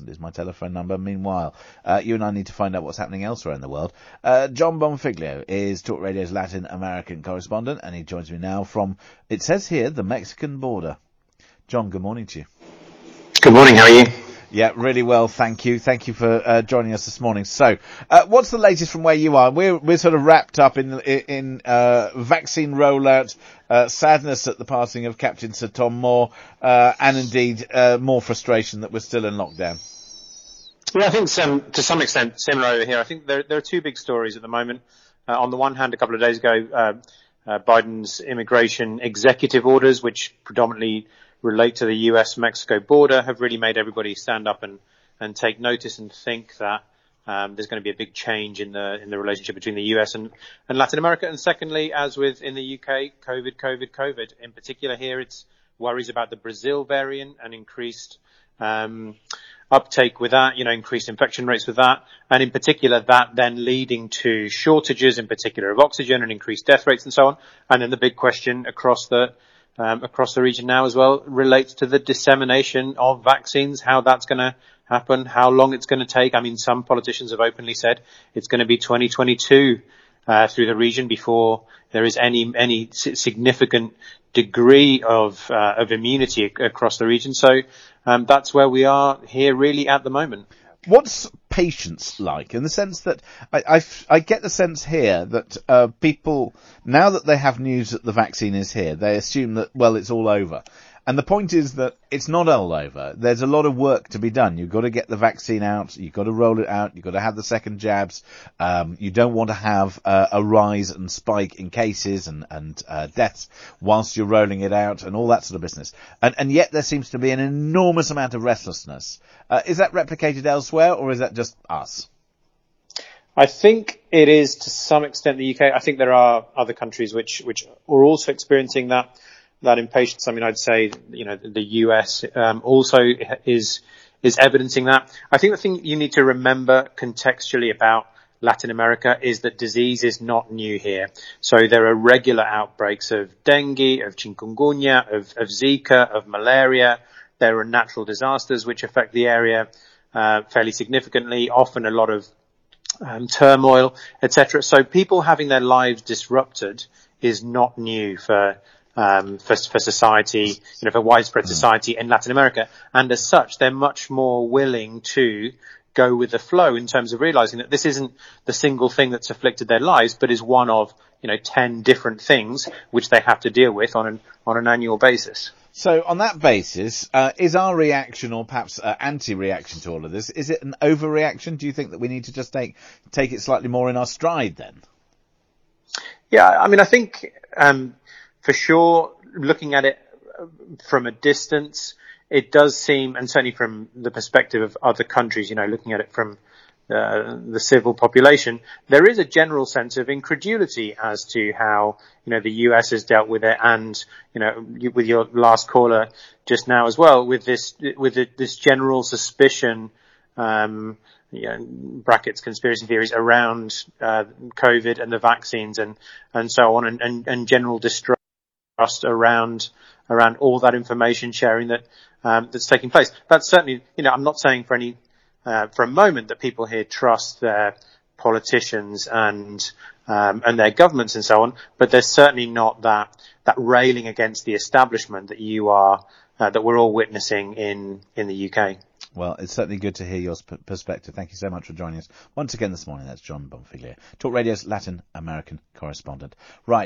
is my telephone number. Meanwhile, uh, you and I need to find out what's happening elsewhere in the world. Uh, Jon Bonfiglio is Talk Radio's Latin American correspondent, and he joins me now from, it says here, the Mexican border. Jon, good morning to you. Good morning, how are you? Yeah, really well, thank you. Thank you for uh, joining us this morning. So, uh, what's the latest from where you are? We're we're sort of wrapped up in in uh, vaccine rollout, uh, sadness at the passing of Captain Sir Tom Moore, uh, and indeed uh, more frustration that we're still in lockdown. Yeah, I think some, to some extent similar over here. I think there there are two big stories at the moment. on the one hand, a couple of days ago, Biden's immigration executive orders, which predominantly relate to the US-Mexico border have really made everybody stand up and, and take notice and think that um, there's going to be a big change in the in the relationship between the US and, and Latin America. And secondly, as with in the UK, COVID, COVID, COVID. In particular, here it's worries about the Brazil variant and increased um, uptake with that, you know, increased infection rates with that, and in particular that then leading to shortages, in particular of oxygen and increased death rates and so on. And then the big question across the um, across the region now as well relates to the dissemination of vaccines, how that's going to happen, how long it's going to take. I mean, some politicians have openly said it's going to be 2022 uh, through the region before there is any any significant degree of uh, of immunity across the region. So um, that's where we are here, really, at the moment. What's patience like in the sense that I, I, I get the sense here that uh, people now that they have news that the vaccine is here, they assume that well it's all over. And the point is that it's not all over. There's a lot of work to be done. You've got to get the vaccine out. You've got to roll it out. You've got to have the second jabs. Um, you don't want to have uh, a rise and spike in cases and, and uh, deaths whilst you're rolling it out and all that sort of business. And, and yet there seems to be an enormous amount of restlessness. Uh, is that replicated elsewhere or is that just us? I think it is to some extent the UK. I think there are other countries which, which are also experiencing that that impatience. I mean, I'd say, you know, the US um, also is is evidencing that. I think the thing you need to remember contextually about Latin America is that disease is not new here. So there are regular outbreaks of dengue, of chikungunya, of, of Zika, of malaria. There are natural disasters which affect the area uh, fairly significantly, often a lot of um, turmoil, etc. So people having their lives disrupted is not new for um, for, for society, you know, for widespread hmm. society in Latin America. And as such, they're much more willing to go with the flow in terms of realizing that this isn't the single thing that's afflicted their lives, but is one of, you know, 10 different things which they have to deal with on an, on an annual basis. So on that basis, uh, is our reaction or perhaps uh, anti-reaction to all of this, is it an overreaction? Do you think that we need to just take, take it slightly more in our stride then? Yeah, I mean, I think, um, for sure, looking at it from a distance, it does seem, and certainly from the perspective of other countries, you know, looking at it from uh, the civil population, there is a general sense of incredulity as to how, you know, the US has dealt with it and, you know, with your last caller just now as well, with this, with this general suspicion, um, you know, brackets conspiracy theories around, uh, COVID and the vaccines and, and so on and, and, and general distrust trust around around all that information sharing that um, that's taking place. That's certainly, you know, I'm not saying for any uh, for a moment that people here trust their politicians and um, and their governments and so on, but there's certainly not that that railing against the establishment that you are uh, that we're all witnessing in in the UK. Well, it's certainly good to hear your perspective. Thank you so much for joining us once again this morning. That's Jon Bonfiglio, Talk Radio's Latin American correspondent. Right.